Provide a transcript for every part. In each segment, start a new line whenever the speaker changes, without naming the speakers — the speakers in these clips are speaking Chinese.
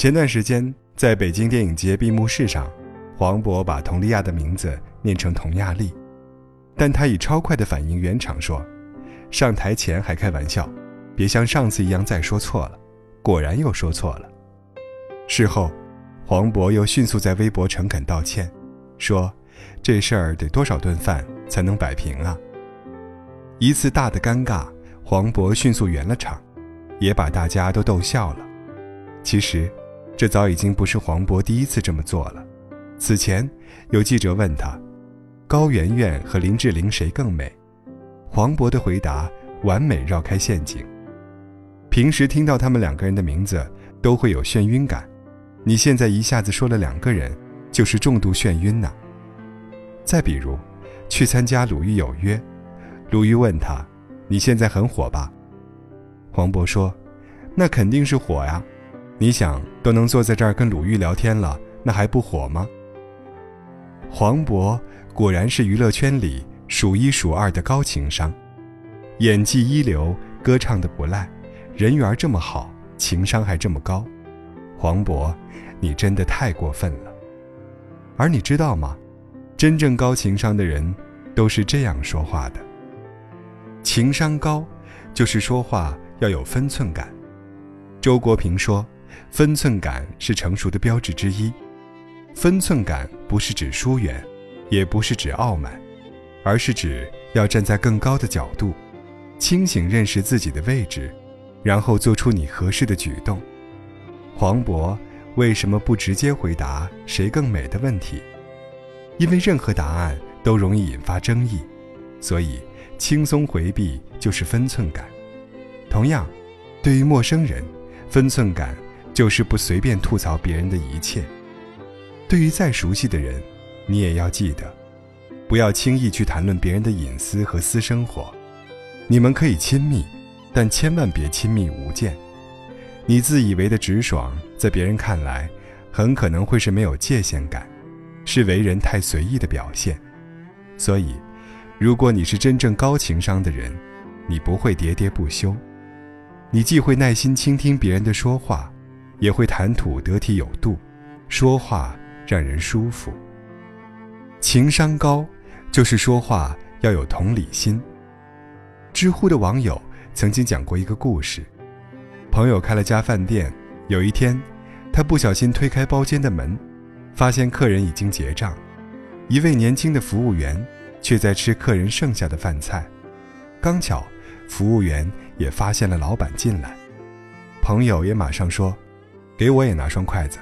前段时间在北京电影节闭幕式上，黄渤把佟丽娅的名字念成佟亚丽，但他以超快的反应圆场说：“上台前还开玩笑，别像上次一样再说错了。”果然又说错了。事后，黄渤又迅速在微博诚恳道歉，说：“这事儿得多少顿饭才能摆平啊？”一次大的尴尬，黄渤迅速圆了场，也把大家都逗笑了。其实，这早已经不是黄渤第一次这么做了。此前，有记者问他：“高圆圆和林志玲谁更美？”黄渤的回答完美绕开陷阱。平时听到他们两个人的名字都会有眩晕感。你现在一下子说了两个人，就是重度眩晕呐。再比如，去参加鲁豫有约，鲁豫问他：“你现在很火吧？”黄渤说：“那肯定是火呀，你想都能坐在这儿跟鲁豫聊天了，那还不火吗？”黄渤果然是娱乐圈里数一数二的高情商，演技一流，歌唱的不赖，人缘这么好，情商还这么高。黄渤，你真的太过分了。而你知道吗？真正高情商的人都是这样说话的。情商高，就是说话要有分寸感。周国平说：“分寸感是成熟的标志之一。分寸感不是指疏远，也不是指傲慢，而是指要站在更高的角度，清醒认识自己的位置，然后做出你合适的举动。”黄渤为什么不直接回答谁更美的问题？因为任何答案都容易引发争议，所以轻松回避就是分寸感。同样，对于陌生人，分寸感就是不随便吐槽别人的一切。对于再熟悉的人，你也要记得，不要轻易去谈论别人的隐私和私生活。你们可以亲密，但千万别亲密无间。你自以为的直爽，在别人看来，很可能会是没有界限感，是为人太随意的表现。所以，如果你是真正高情商的人，你不会喋喋不休，你既会耐心倾听别人的说话，也会谈吐得体有度，说话让人舒服。情商高，就是说话要有同理心。知乎的网友曾经讲过一个故事。朋友开了家饭店，有一天，他不小心推开包间的门，发现客人已经结账，一位年轻的服务员却在吃客人剩下的饭菜。刚巧，服务员也发现了老板进来，朋友也马上说：“给我也拿双筷子，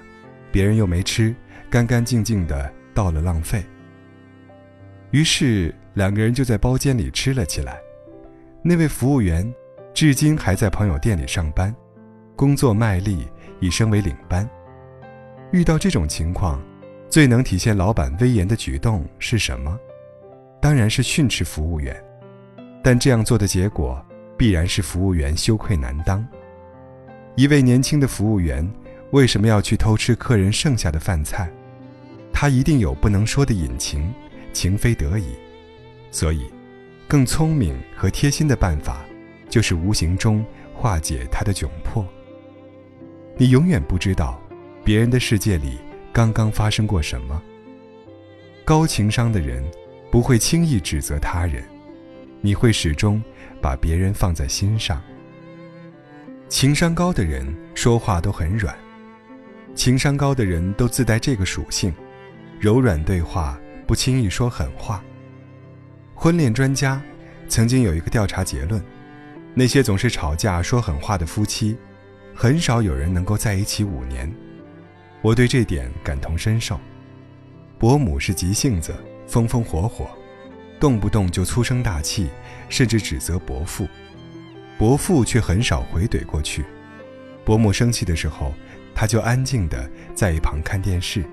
别人又没吃，干干净净的倒了浪费。”于是两个人就在包间里吃了起来。那位服务员。至今还在朋友店里上班，工作卖力，已升为领班。遇到这种情况，最能体现老板威严的举动是什么？当然是训斥服务员。但这样做的结果，必然是服务员羞愧难当。一位年轻的服务员为什么要去偷吃客人剩下的饭菜？他一定有不能说的隐情，情非得已。所以，更聪明和贴心的办法。就是无形中化解他的窘迫。你永远不知道，别人的世界里刚刚发生过什么。高情商的人不会轻易指责他人，你会始终把别人放在心上。情商高的人说话都很软，情商高的人都自带这个属性，柔软对话，不轻易说狠话。婚恋专家曾经有一个调查结论。那些总是吵架说狠话的夫妻，很少有人能够在一起五年。我对这点感同身受。伯母是急性子，风风火火，动不动就粗声大气，甚至指责伯父。伯父却很少回怼过去。伯母生气的时候，他就安静地在一旁看电视。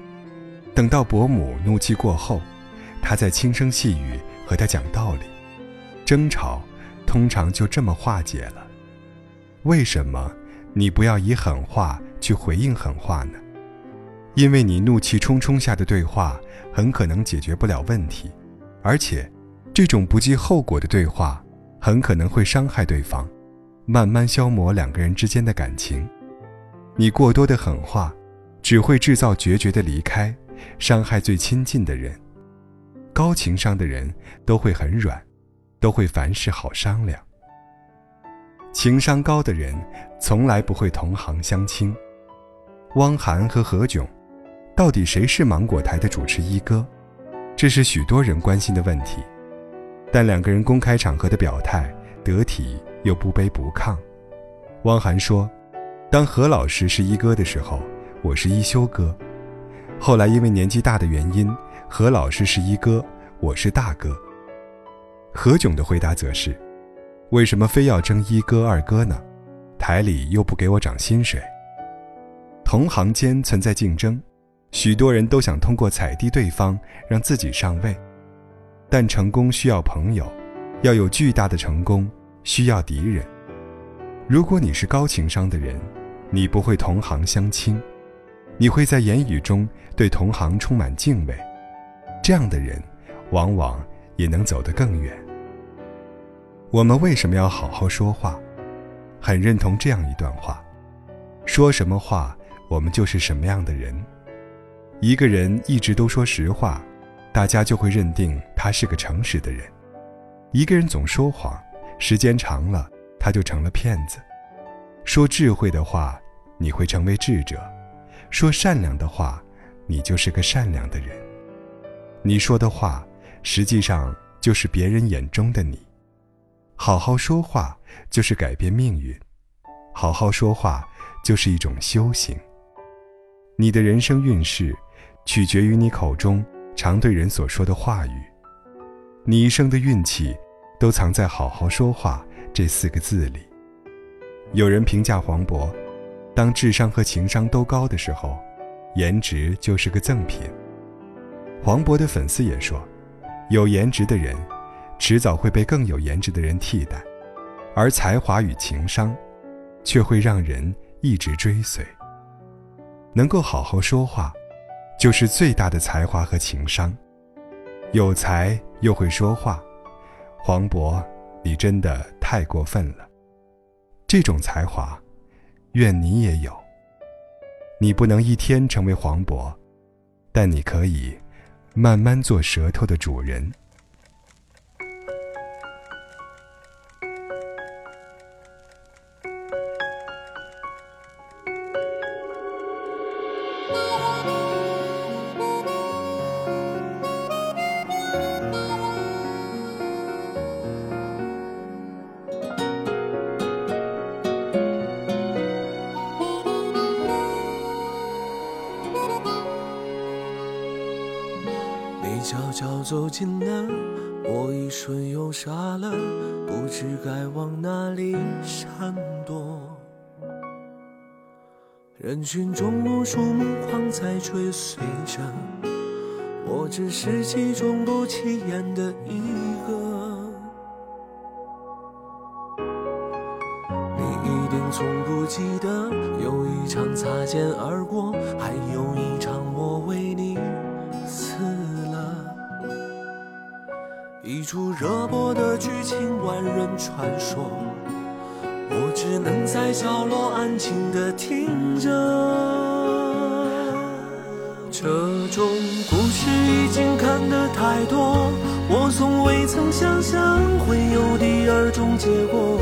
等到伯母怒气过后，他再轻声细语和他讲道理。争吵。通常就这么化解了。为什么你不要以狠话去回应狠话呢？因为你怒气冲冲下的对话很可能解决不了问题，而且这种不计后果的对话很可能会伤害对方，慢慢消磨两个人之间的感情。你过多的狠话，只会制造决绝的离开，伤害最亲近的人。高情商的人都会很软，都会凡事好商量。情商高的人从来不会同行相轻。汪涵和何炅，到底谁是芒果台的主持一哥？这是许多人关心的问题。但两个人公开场合的表态得体又不卑不亢。汪涵说：“当何老师是一哥的时候，我是一休哥。后来因为年纪大的原因。”何老师是一哥，我是大哥。何炅的回答则是：“为什么非要争一哥二哥呢？台里又不给我涨薪水。”同行间存在竞争，许多人都想通过踩低对方让自己上位，但成功需要朋友，要有巨大的成功需要敌人。如果你是高情商的人，你不会同行相轻，你会在言语中对同行充满敬畏。这样的人，往往也能走得更远。我们为什么要好好说话？很认同这样一段话：说什么话，我们就是什么样的人。一个人一直都说实话，大家就会认定他是个诚实的人；一个人总说谎，时间长了，他就成了骗子。说智慧的话，你会成为智者；说善良的话，你就是个善良的人。你说的话，实际上就是别人眼中的你。好好说话就是改变命运，好好说话就是一种修行。你的人生运势，取决于你口中常对人所说的话语。你一生的运气，都藏在“好好说话”这四个字里。有人评价黄渤，当智商和情商都高的时候，颜值就是个赠品。黄渤的粉丝也说，有颜值的人，迟早会被更有颜值的人替代，而才华与情商，却会让人一直追随。能够好好说话，就是最大的才华和情商。有才又会说话，黄渤，你真的太过分了。这种才华，愿你也有。你不能一天成为黄渤，但你可以。慢慢做舌头的主人。
傻了，不知该往哪里闪躲。人群中无数目光在追随着，我只是其中不起眼的一个。你一定从不记得，有一场擦肩而过，还有一一出热播的剧情，万人传说，我只能在角落安静的听着。这种故事已经看得太多，我从未曾想象会有第二种结果。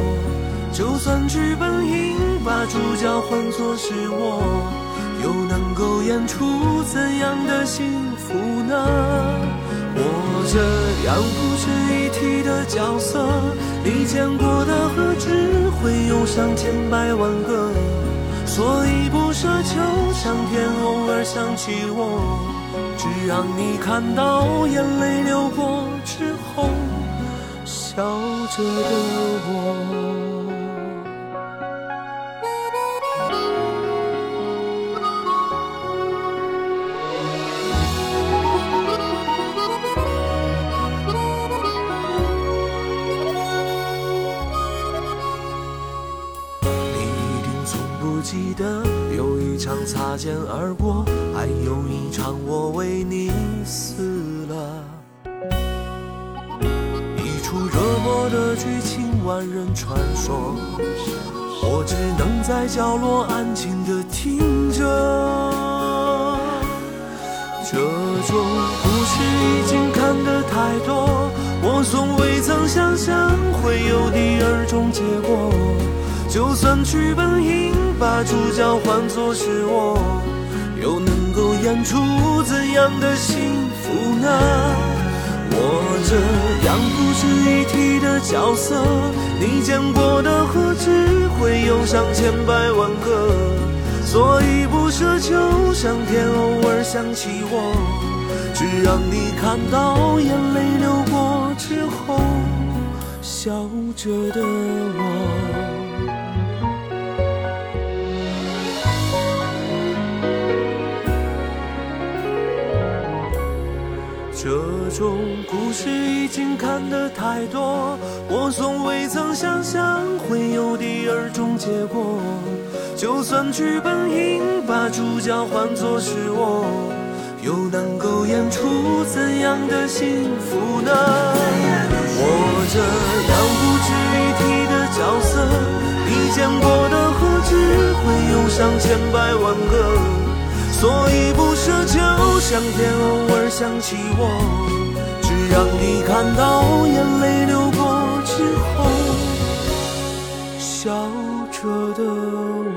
就算剧本应把主角换作是我，又能够演出怎样的幸福呢？我这样不值一提的角色，你见过的何止会有上千百万个，所以不奢求上天偶尔想起我，只让你看到眼泪流过之后，笑着的我。有一场擦肩而过，还有一场我为你死了。一出热播的剧情，万人传说，我只能在角落安静的听着。这种故事已经看得太多，我从未曾想象会有第二种结果。就算剧本应把主角换作是我，又能够演出怎样的幸福呢？我这样不值一提的角色，你见过的何止会有上千百万个，所以不奢求上天偶尔想起我，只让你看到眼泪流过之后，笑着的我。种故事已经看得太多，我从未曾想象会有第二种结果。就算剧本应把主角换作是我，又能够演出怎样的幸福呢？我这样不值一提的角色，你见过的何止会有上千百万个？所以不奢求上天偶尔想起我，只让你看到眼泪流过之后，笑着的我。